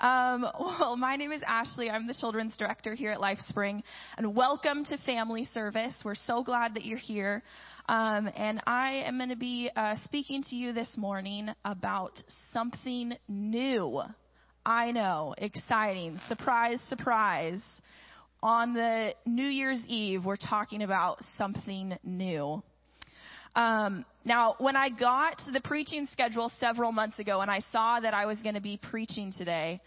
Um, well, my name is Ashlea. I'm the children's director here at LifeSpring, and welcome to Family Service. We're so glad that you're here. Um, and I am going to be uh, speaking to you this morning about something new. I know, exciting, surprise, surprise. On the New Year's Eve, we're talking about something new. Um, now, when I got the preaching schedule several months ago and I saw that I was going to be preaching today,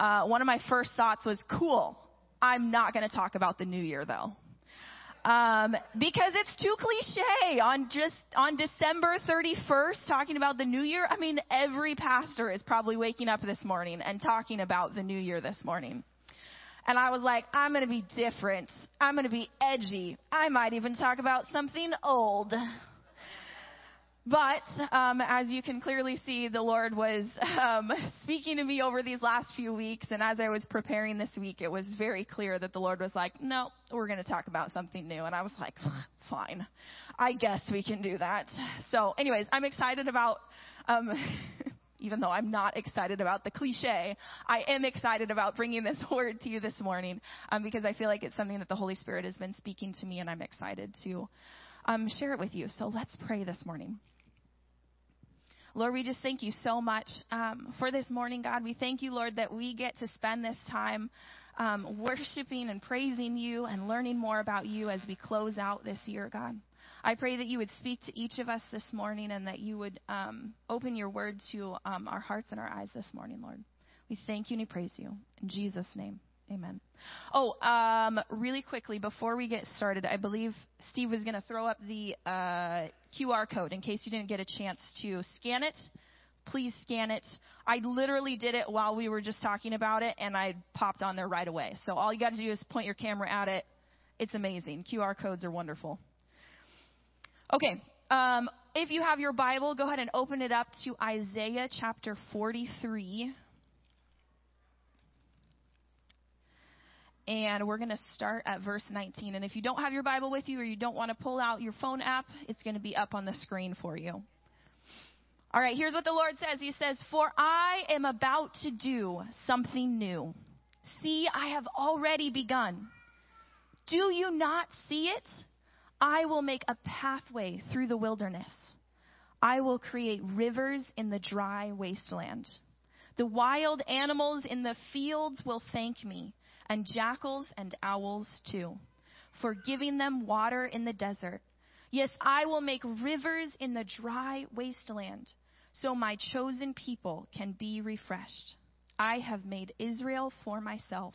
uh, one of my first thoughts was, cool. I'm not going to talk about the new year though. Um, because it's too cliche on just on December 31st talking about the new year. I mean, every pastor is probably waking up this morning and talking about the new year this morning. And I was like, I'm going to be different. I'm going to be edgy. I might even talk about something old. But um, as you can clearly see, the Lord was um, speaking to me over these last few weeks, and as I was preparing this week, it was very clear that the Lord was like, "No, we're going to talk about something new." And I was like, "Fine, I guess we can do that." So, anyways, I'm excited about. Um, even though I'm not excited about the cliche, I am excited about bringing this word to you this morning um, because I feel like it's something that the Holy Spirit has been speaking to me, and I'm excited to um, share it with you. So let's pray this morning. Lord, we just thank you so much um, for this morning, God. We thank you, Lord, that we get to spend this time um, worshiping and praising you and learning more about you as we close out this year, God. I pray that you would speak to each of us this morning and that you would um, open your word to um, our hearts and our eyes this morning, Lord. We thank you and we praise you. In Jesus' name. Amen. Oh, um, really quickly before we get started, I believe Steve was going to throw up the uh, QR code in case you didn't get a chance to scan it. Please scan it. I literally did it while we were just talking about it, and I popped on there right away. So all you got to do is point your camera at it. It's amazing. QR codes are wonderful. Okay. Um, if you have your Bible, go ahead and open it up to Isaiah chapter 43. And we're going to start at verse 19. And if you don't have your Bible with you or you don't want to pull out your phone app, it's going to be up on the screen for you. All right, here's what the Lord says He says, For I am about to do something new. See, I have already begun. Do you not see it? I will make a pathway through the wilderness. I will create rivers in the dry wasteland. The wild animals in the fields will thank me and jackals and owls too, for giving them water in the desert. Yes, I will make rivers in the dry wasteland, so my chosen people can be refreshed. I have made Israel for myself,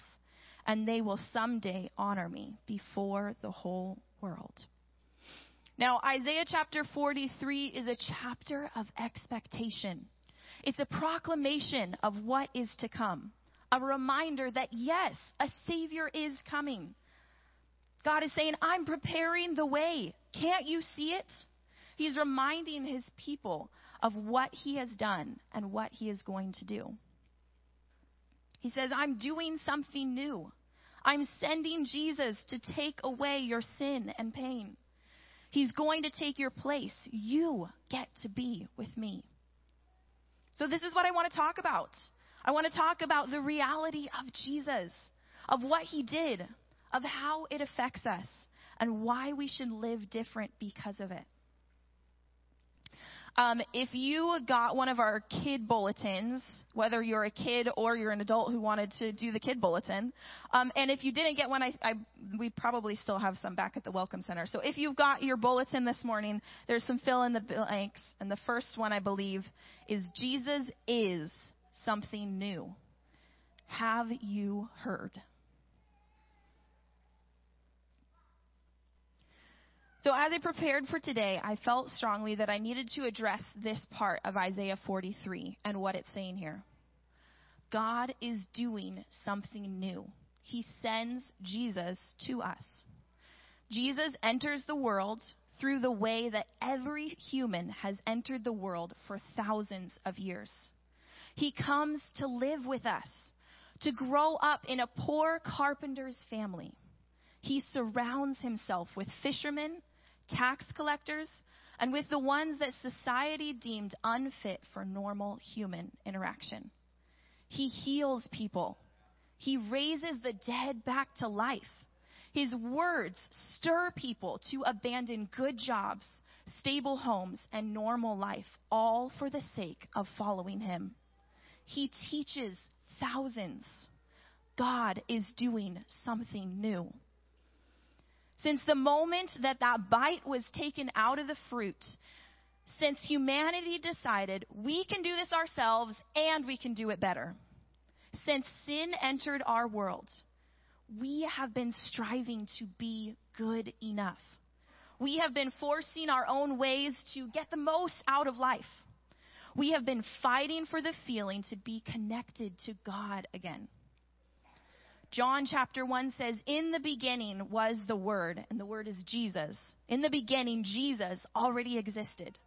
and they will someday honor me before the whole world. Now, Isaiah chapter 43 is a chapter of expectation. It's a proclamation of what is to come a reminder that yes, a Savior is coming. God is saying, I'm preparing the way. Can't you see it? He's reminding his people of what he has done and what he is going to do. He says, I'm doing something new. I'm sending Jesus to take away your sin and pain. He's going to take your place. You get to be with me. So, this is what I want to talk about. I want to talk about the reality of Jesus, of what he did, of how it affects us, and why we should live different because of it. Um, if you got one of our kid bulletins, whether you're a kid or you're an adult who wanted to do the kid bulletin, um, and if you didn't get one, I, I, we probably still have some back at the Welcome Center. So if you've got your bulletin this morning, there's some fill in the blanks, and the first one I believe is Jesus is something new. Have you heard? So, as I prepared for today, I felt strongly that I needed to address this part of Isaiah 43 and what it's saying here. God is doing something new. He sends Jesus to us. Jesus enters the world through the way that every human has entered the world for thousands of years. He comes to live with us, to grow up in a poor carpenter's family. He surrounds himself with fishermen, tax collectors, and with the ones that society deemed unfit for normal human interaction. He heals people. He raises the dead back to life. His words stir people to abandon good jobs, stable homes, and normal life, all for the sake of following him. He teaches thousands. God is doing something new. Since the moment that that bite was taken out of the fruit, since humanity decided we can do this ourselves and we can do it better, since sin entered our world, we have been striving to be good enough. We have been forcing our own ways to get the most out of life. We have been fighting for the feeling to be connected to God again. John chapter 1 says, In the beginning was the Word, and the Word is Jesus. In the beginning, Jesus already existed.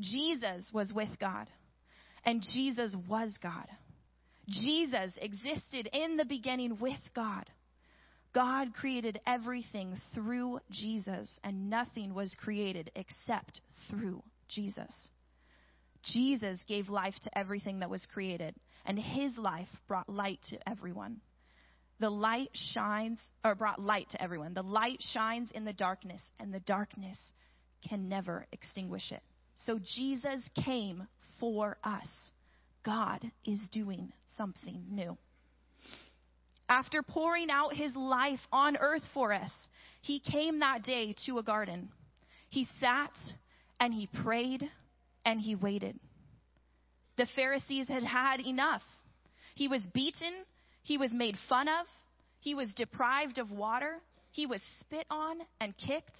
Jesus was with God, and Jesus was God. Jesus existed in the beginning with God. God created everything through Jesus, and nothing was created except through Jesus. Jesus gave life to everything that was created, and his life brought light to everyone. The light shines, or brought light to everyone. The light shines in the darkness, and the darkness can never extinguish it. So Jesus came for us. God is doing something new. After pouring out his life on earth for us, he came that day to a garden. He sat and he prayed and he waited. The Pharisees had had enough. He was beaten, he was made fun of, he was deprived of water, he was spit on and kicked.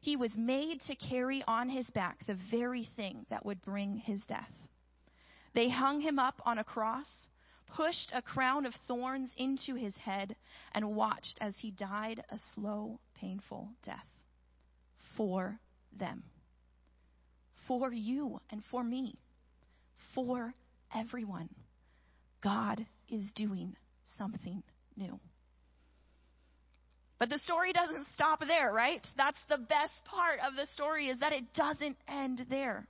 He was made to carry on his back the very thing that would bring his death. They hung him up on a cross, pushed a crown of thorns into his head, and watched as he died a slow, painful death. For them. For you and for me. For everyone. God is doing something new. But the story doesn't stop there, right? That's the best part of the story is that it doesn't end there.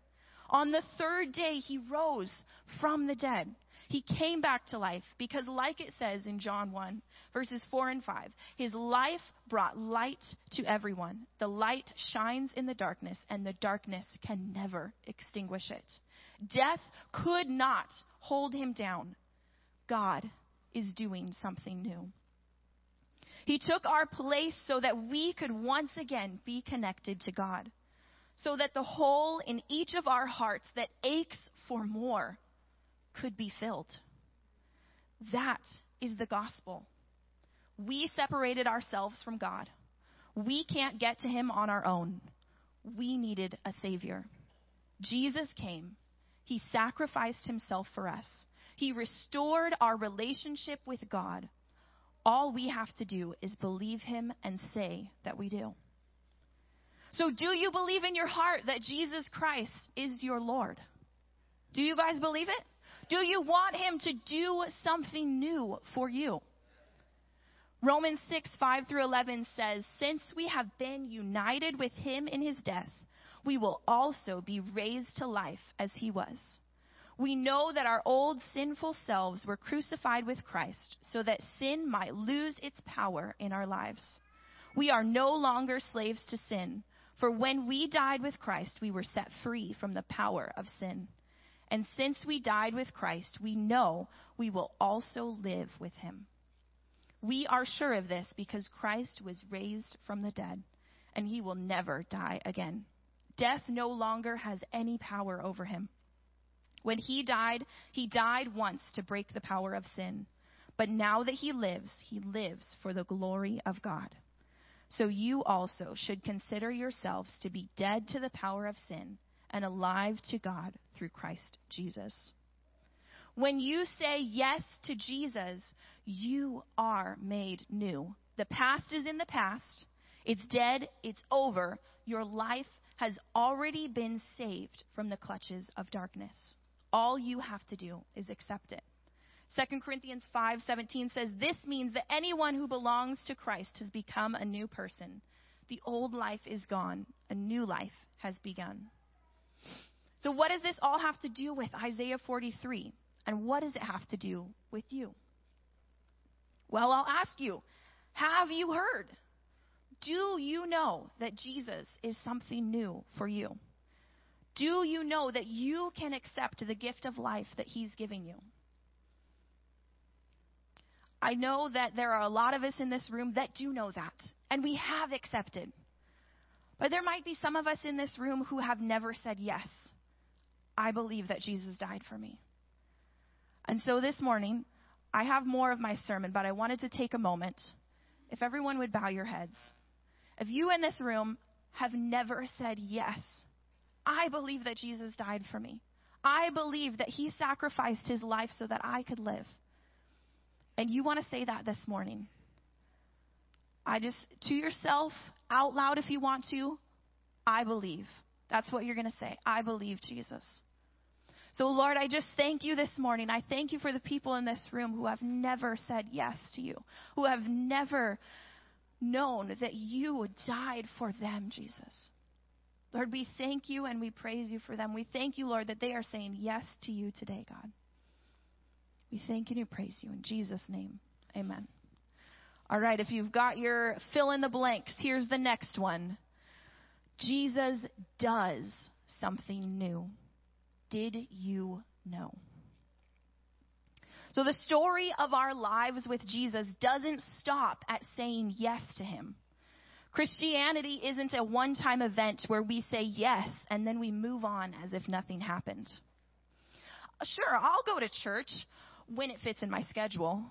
On the third day, he rose from the dead. He came back to life because, like it says in John 1, verses 4 and 5, his life brought light to everyone. The light shines in the darkness, and the darkness can never extinguish it. Death could not hold him down. God is doing something new. He took our place so that we could once again be connected to God. So that the hole in each of our hearts that aches for more could be filled. That is the gospel. We separated ourselves from God. We can't get to Him on our own. We needed a Savior. Jesus came. He sacrificed Himself for us. He restored our relationship with God all we have to do is believe him and say that we do. So, do you believe in your heart that Jesus Christ is your Lord? Do you guys believe it? Do you want him to do something new for you? Romans 6, 5 through 11 says, Since we have been united with him in his death, we will also be raised to life as he was we know that our old sinful selves were crucified with Christ so that sin might lose its power in our lives. We are no longer slaves to sin, for when we died with Christ, we were set free from the power of sin. And since we died with Christ, we know we will also live with him. We are sure of this because Christ was raised from the dead, and he will never die again. Death no longer has any power over him. When he died, he died once to break the power of sin. But now that he lives, he lives for the glory of God. So you also should consider yourselves to be dead to the power of sin and alive to God through Christ Jesus. When you say yes to Jesus, you are made new. The past is in the past. It's dead. It's over. Your life has already been saved from the clutches of darkness. All you have to do is accept it. 2 Corinthians 5:17 says this means that anyone who belongs to Christ has become a new person. The old life is gone, a new life has begun. So what does this all have to do with Isaiah 43? And what does it have to do with you? Well, I'll ask you have you heard? Do you know that Jesus is something new for you? Do you know that you can accept the gift of life that He's giving you? I know that there are a lot of us in this room that do know that, and we have accepted. But there might be some of us in this room who have never said, Yes, I believe that Jesus died for me. And so this morning, I have more of my sermon, but I wanted to take a moment. If everyone would bow your heads. If you in this room have never said, Yes, I believe that Jesus died for me. I believe that he sacrificed his life so that I could live. And you want to say that this morning. I just, to yourself, out loud if you want to, I believe. That's what you're going to say. I believe Jesus. So, Lord, I just thank you this morning. I thank you for the people in this room who have never said yes to you, who have never known that you died for them, Jesus. Lord, we thank you and we praise you for them. We thank you, Lord, that they are saying yes to you today, God. We thank you and we praise you in Jesus' name. Amen. All right, if you've got your fill in the blanks, here's the next one Jesus does something new. Did you know? So the story of our lives with Jesus doesn't stop at saying yes to him. Christianity isn't a one time event where we say yes and then we move on as if nothing happened. Sure, I'll go to church when it fits in my schedule.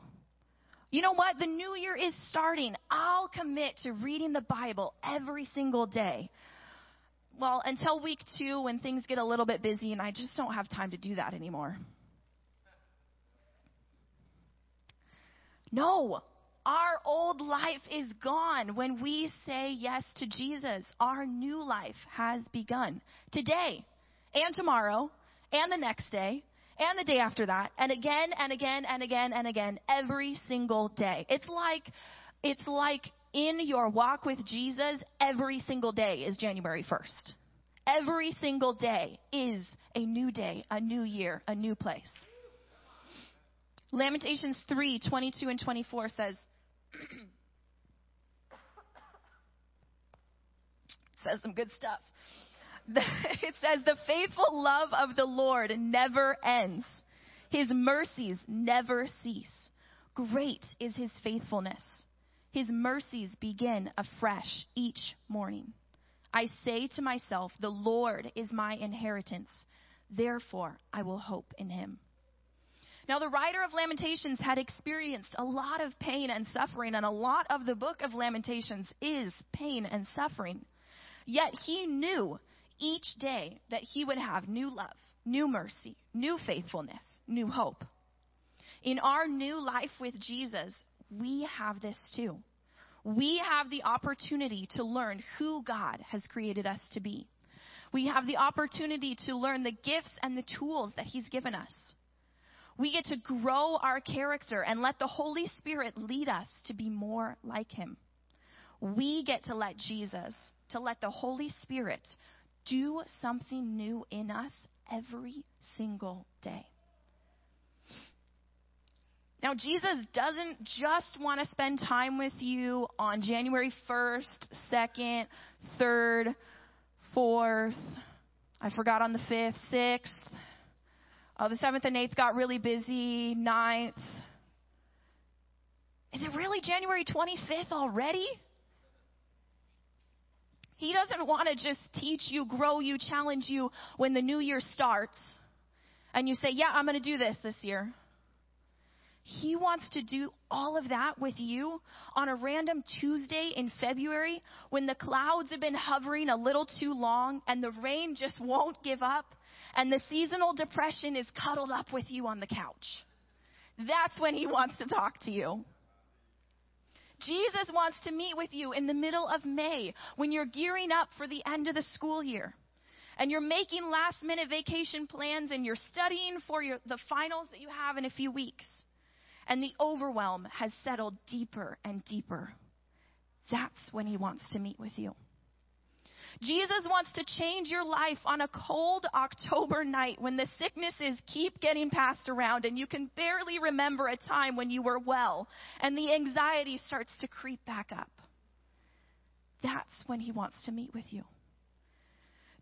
You know what? The new year is starting. I'll commit to reading the Bible every single day. Well, until week two when things get a little bit busy and I just don't have time to do that anymore. No, our old life is gone when we say yes to Jesus. Our new life has begun today and tomorrow and the next day and the day after that and again and again and again and again every single day. It's like it's like in your walk with Jesus every single day is January 1st. Every single day is a new day, a new year, a new place. Lamentations 3 22 and 24 says, says some good stuff. It says, The faithful love of the Lord never ends, His mercies never cease. Great is His faithfulness. His mercies begin afresh each morning. I say to myself, The Lord is my inheritance. Therefore, I will hope in Him. Now, the writer of Lamentations had experienced a lot of pain and suffering, and a lot of the book of Lamentations is pain and suffering. Yet he knew each day that he would have new love, new mercy, new faithfulness, new hope. In our new life with Jesus, we have this too. We have the opportunity to learn who God has created us to be. We have the opportunity to learn the gifts and the tools that He's given us. We get to grow our character and let the Holy Spirit lead us to be more like Him. We get to let Jesus, to let the Holy Spirit do something new in us every single day. Now, Jesus doesn't just want to spend time with you on January 1st, 2nd, 3rd, 4th. I forgot on the 5th, 6th. Uh, the 7th and 8th got really busy. 9th. Is it really January 25th already? He doesn't want to just teach you, grow you, challenge you when the new year starts and you say, Yeah, I'm going to do this this year. He wants to do all of that with you on a random Tuesday in February when the clouds have been hovering a little too long and the rain just won't give up and the seasonal depression is cuddled up with you on the couch. That's when he wants to talk to you. Jesus wants to meet with you in the middle of May when you're gearing up for the end of the school year and you're making last minute vacation plans and you're studying for your, the finals that you have in a few weeks and the overwhelm has settled deeper and deeper. That's when he wants to meet with you. Jesus wants to change your life on a cold October night when the sicknesses keep getting passed around and you can barely remember a time when you were well and the anxiety starts to creep back up. That's when he wants to meet with you.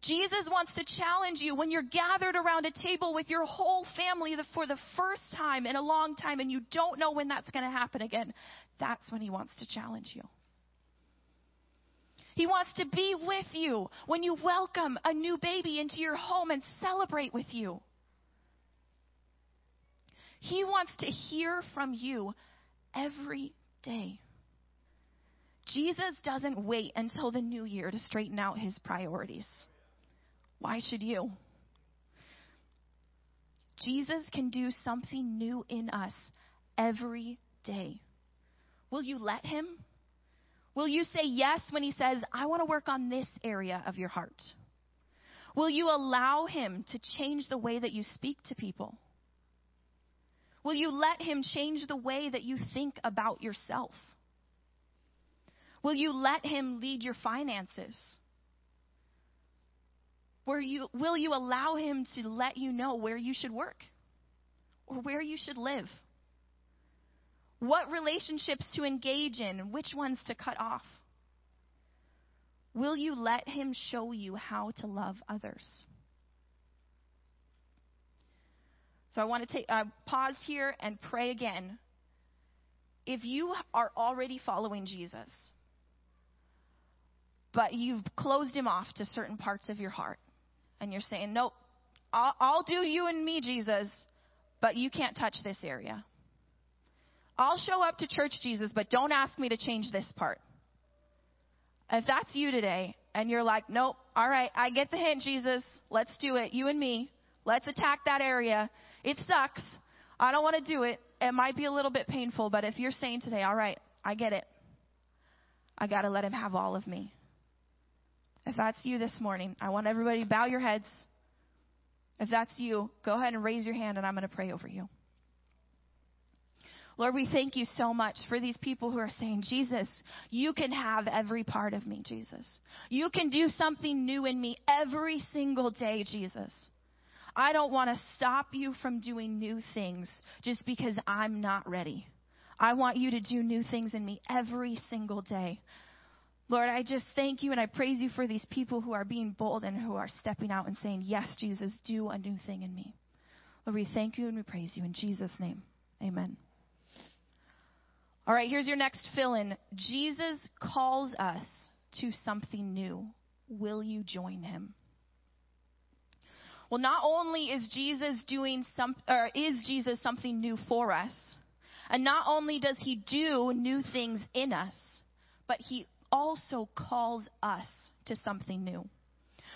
Jesus wants to challenge you when you're gathered around a table with your whole family for the first time in a long time and you don't know when that's going to happen again. That's when he wants to challenge you. He wants to be with you when you welcome a new baby into your home and celebrate with you. He wants to hear from you every day. Jesus doesn't wait until the new year to straighten out his priorities. Why should you? Jesus can do something new in us every day. Will you let him? Will you say yes when he says, I want to work on this area of your heart? Will you allow him to change the way that you speak to people? Will you let him change the way that you think about yourself? Will you let him lead your finances? Where you, will you allow Him to let you know where you should work or where you should live? What relationships to engage in and which ones to cut off? Will you let Him show you how to love others? So I want to take uh, pause here and pray again. If you are already following Jesus, but you've closed him off to certain parts of your heart, and you're saying, Nope, I'll, I'll do you and me, Jesus, but you can't touch this area. I'll show up to church, Jesus, but don't ask me to change this part. If that's you today, and you're like, Nope, all right, I get the hint, Jesus, let's do it, you and me. Let's attack that area. It sucks. I don't want to do it. It might be a little bit painful, but if you're saying today, all right, I get it. I got to let him have all of me. If that's you this morning, I want everybody to bow your heads. If that's you, go ahead and raise your hand and I'm going to pray over you. Lord, we thank you so much for these people who are saying, Jesus, you can have every part of me, Jesus. You can do something new in me every single day, Jesus. I don't want to stop you from doing new things just because I'm not ready. I want you to do new things in me every single day. Lord, I just thank you and I praise you for these people who are being bold and who are stepping out and saying, Yes, Jesus, do a new thing in me. Lord, we thank you and we praise you in Jesus' name. Amen. All right, here's your next fill in. Jesus calls us to something new. Will you join him? Well, not only is Jesus doing some, or is Jesus something new for us, and not only does he do new things in us, but he also calls us to something new.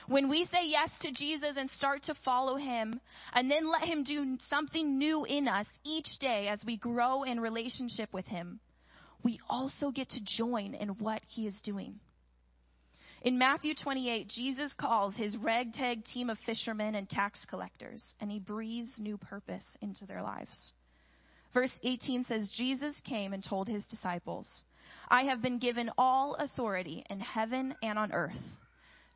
When we say yes to Jesus and start to follow him, and then let him do something new in us each day as we grow in relationship with him, we also get to join in what he is doing. In Matthew 28, Jesus calls his ragtag team of fishermen and tax collectors, and he breathes new purpose into their lives. Verse 18 says, Jesus came and told his disciples, I have been given all authority in heaven and on earth.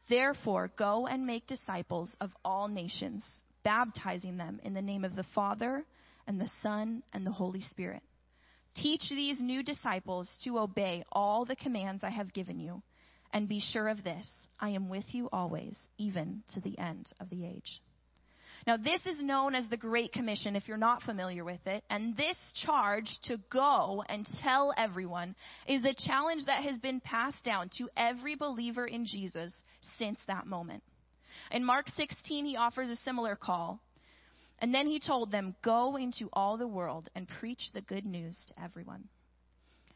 Therefore, go and make disciples of all nations, baptizing them in the name of the Father and the Son and the Holy Spirit. Teach these new disciples to obey all the commands I have given you, and be sure of this I am with you always, even to the end of the age. Now, this is known as the Great Commission if you're not familiar with it. And this charge to go and tell everyone is a challenge that has been passed down to every believer in Jesus since that moment. In Mark 16, he offers a similar call. And then he told them, Go into all the world and preach the good news to everyone.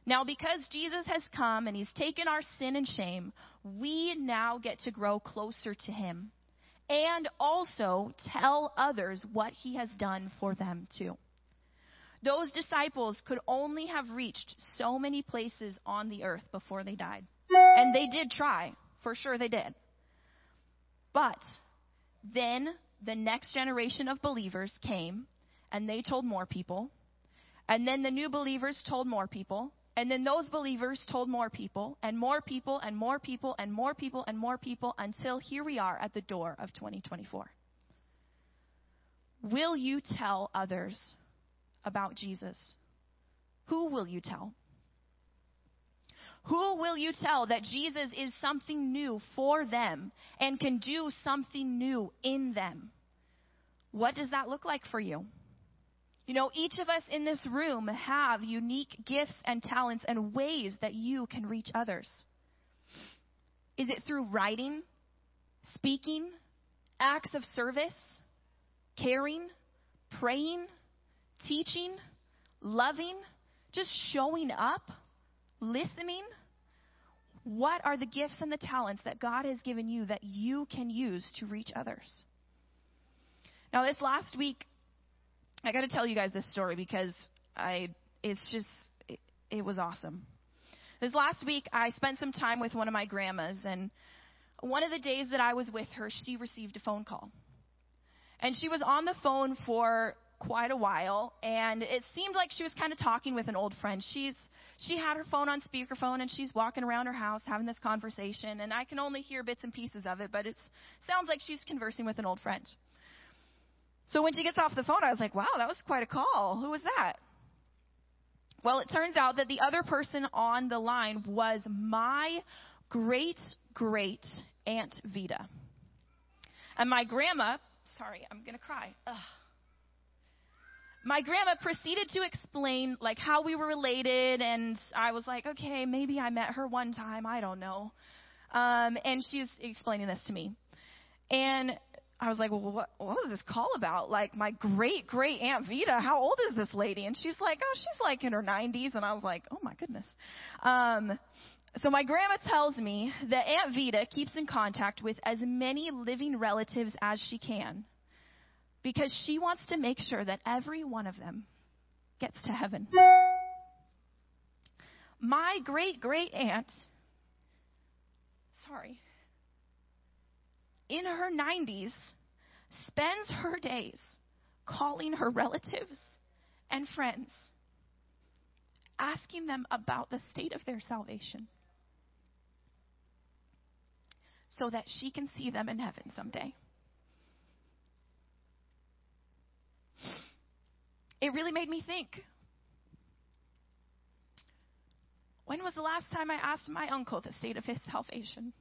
Now, because Jesus has come and he's taken our sin and shame, we now get to grow closer to him and also tell others what he has done for them too. Those disciples could only have reached so many places on the earth before they died. And they did try. For sure they did. But then the next generation of believers came and they told more people. And then the new believers told more people. And then those believers told more people, and more people, and more people, and more people, and more people, until here we are at the door of 2024. Will you tell others about Jesus? Who will you tell? Who will you tell that Jesus is something new for them and can do something new in them? What does that look like for you? You know, each of us in this room have unique gifts and talents and ways that you can reach others. Is it through writing, speaking, acts of service, caring, praying, teaching, loving, just showing up, listening? What are the gifts and the talents that God has given you that you can use to reach others? Now, this last week, I got to tell you guys this story because I it's just it, it was awesome. This last week, I spent some time with one of my grandmas, and one of the days that I was with her, she received a phone call. And she was on the phone for quite a while, and it seemed like she was kind of talking with an old friend. She's she had her phone on speakerphone, and she's walking around her house having this conversation, and I can only hear bits and pieces of it, but it sounds like she's conversing with an old friend. So when she gets off the phone, I was like, wow, that was quite a call. Who was that? Well, it turns out that the other person on the line was my great great Aunt Vita. And my grandma, sorry, I'm going to cry. Ugh. My grandma proceeded to explain like how we were related and I was like, "Okay, maybe I met her one time, I don't know." Um and she's explaining this to me. And I was like, well, what, what was this call about? Like, my great great Aunt Vita, how old is this lady? And she's like, oh, she's like in her 90s. And I was like, oh my goodness. Um, so my grandma tells me that Aunt Vita keeps in contact with as many living relatives as she can because she wants to make sure that every one of them gets to heaven. My great great aunt, sorry, in her 90s spends her days calling her relatives and friends, asking them about the state of their salvation so that she can see them in heaven someday. It really made me think. When was the last time I asked my uncle the state of his salvation?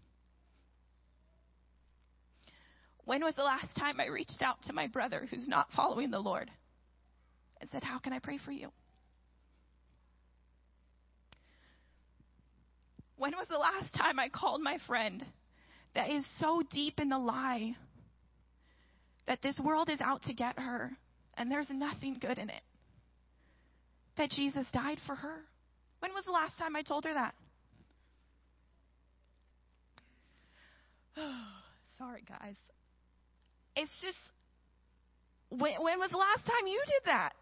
When was the last time I reached out to my brother who's not following the Lord and said, How can I pray for you? When was the last time I called my friend that is so deep in the lie that this world is out to get her and there's nothing good in it? That Jesus died for her? When was the last time I told her that? Sorry, guys. It's just, when, when was the last time you did that?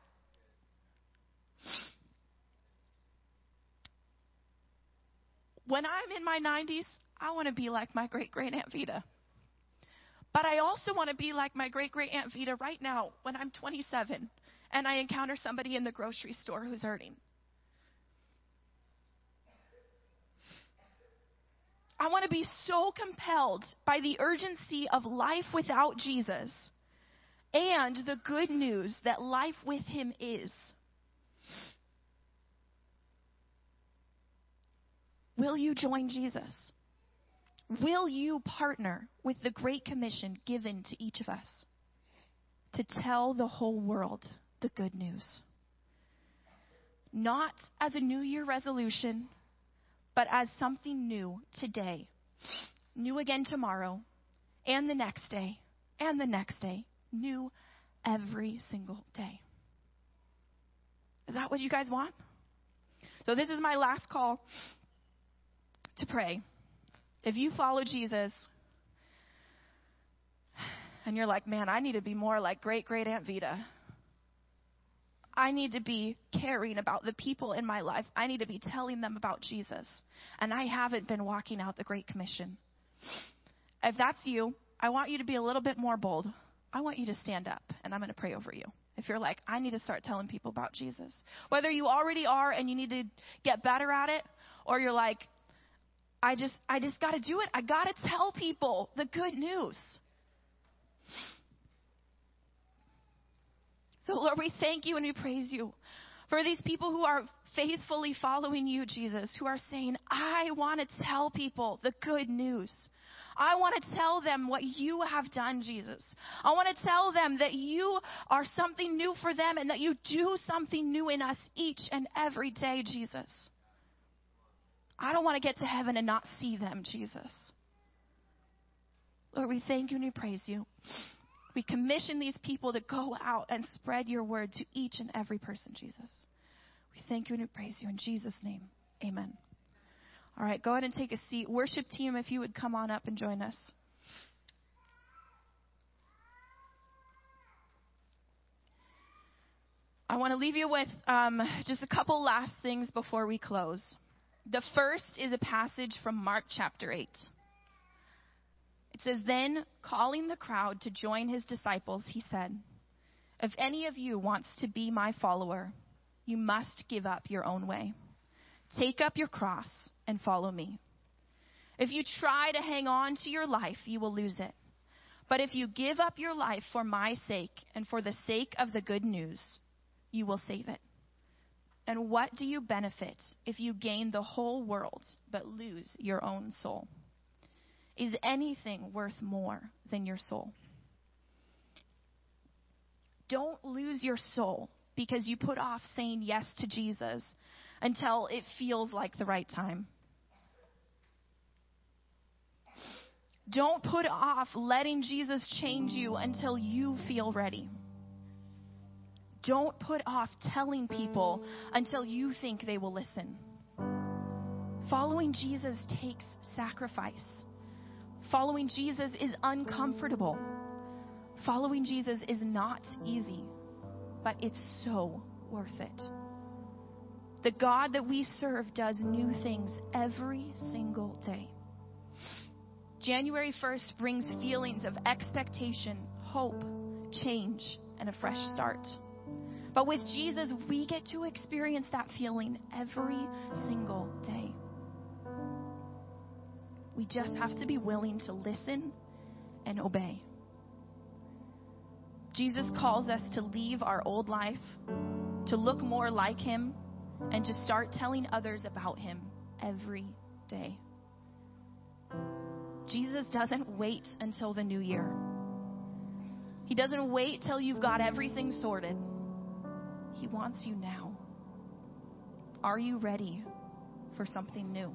When I'm in my 90s, I want to be like my great great Aunt Vita. But I also want to be like my great great Aunt Vita right now when I'm 27 and I encounter somebody in the grocery store who's hurting. I want to be so compelled by the urgency of life without Jesus and the good news that life with Him is. Will you join Jesus? Will you partner with the Great Commission given to each of us to tell the whole world the good news? Not as a New Year resolution but as something new today, new again tomorrow, and the next day, and the next day, new every single day. Is that what you guys want? So, this is my last call to pray. If you follow Jesus and you're like, man, I need to be more like great great Aunt Vita. I need to be caring about the people in my life. I need to be telling them about Jesus. And I haven't been walking out the Great Commission. If that's you, I want you to be a little bit more bold. I want you to stand up, and I'm going to pray over you. If you're like, I need to start telling people about Jesus. Whether you already are and you need to get better at it, or you're like, I just I just got to do it. I got to tell people the good news. So Lord, we thank you and we praise you for these people who are faithfully following you, Jesus, who are saying, I want to tell people the good news. I want to tell them what you have done, Jesus. I want to tell them that you are something new for them and that you do something new in us each and every day, Jesus. I don't want to get to heaven and not see them, Jesus. Lord, we thank you and we praise you. We commission these people to go out and spread your word to each and every person, Jesus. We thank you and we praise you in Jesus' name. Amen. All right, go ahead and take a seat. Worship team, if you would come on up and join us. I want to leave you with um, just a couple last things before we close. The first is a passage from Mark chapter 8. It says, Then, calling the crowd to join his disciples, he said, If any of you wants to be my follower, you must give up your own way. Take up your cross and follow me. If you try to hang on to your life, you will lose it. But if you give up your life for my sake and for the sake of the good news, you will save it. And what do you benefit if you gain the whole world but lose your own soul? Is anything worth more than your soul? Don't lose your soul because you put off saying yes to Jesus until it feels like the right time. Don't put off letting Jesus change you until you feel ready. Don't put off telling people until you think they will listen. Following Jesus takes sacrifice. Following Jesus is uncomfortable. Following Jesus is not easy but it's so worth it. The God that we serve does new things every single day. January 1st brings feelings of expectation, hope, change, and a fresh start. But with Jesus, we get to experience that feeling every single day. We just have to be willing to listen and obey. Jesus calls us to leave our old life, to look more like Him, and to start telling others about Him every day. Jesus doesn't wait until the new year. He doesn't wait till you've got everything sorted. He wants you now. Are you ready for something new?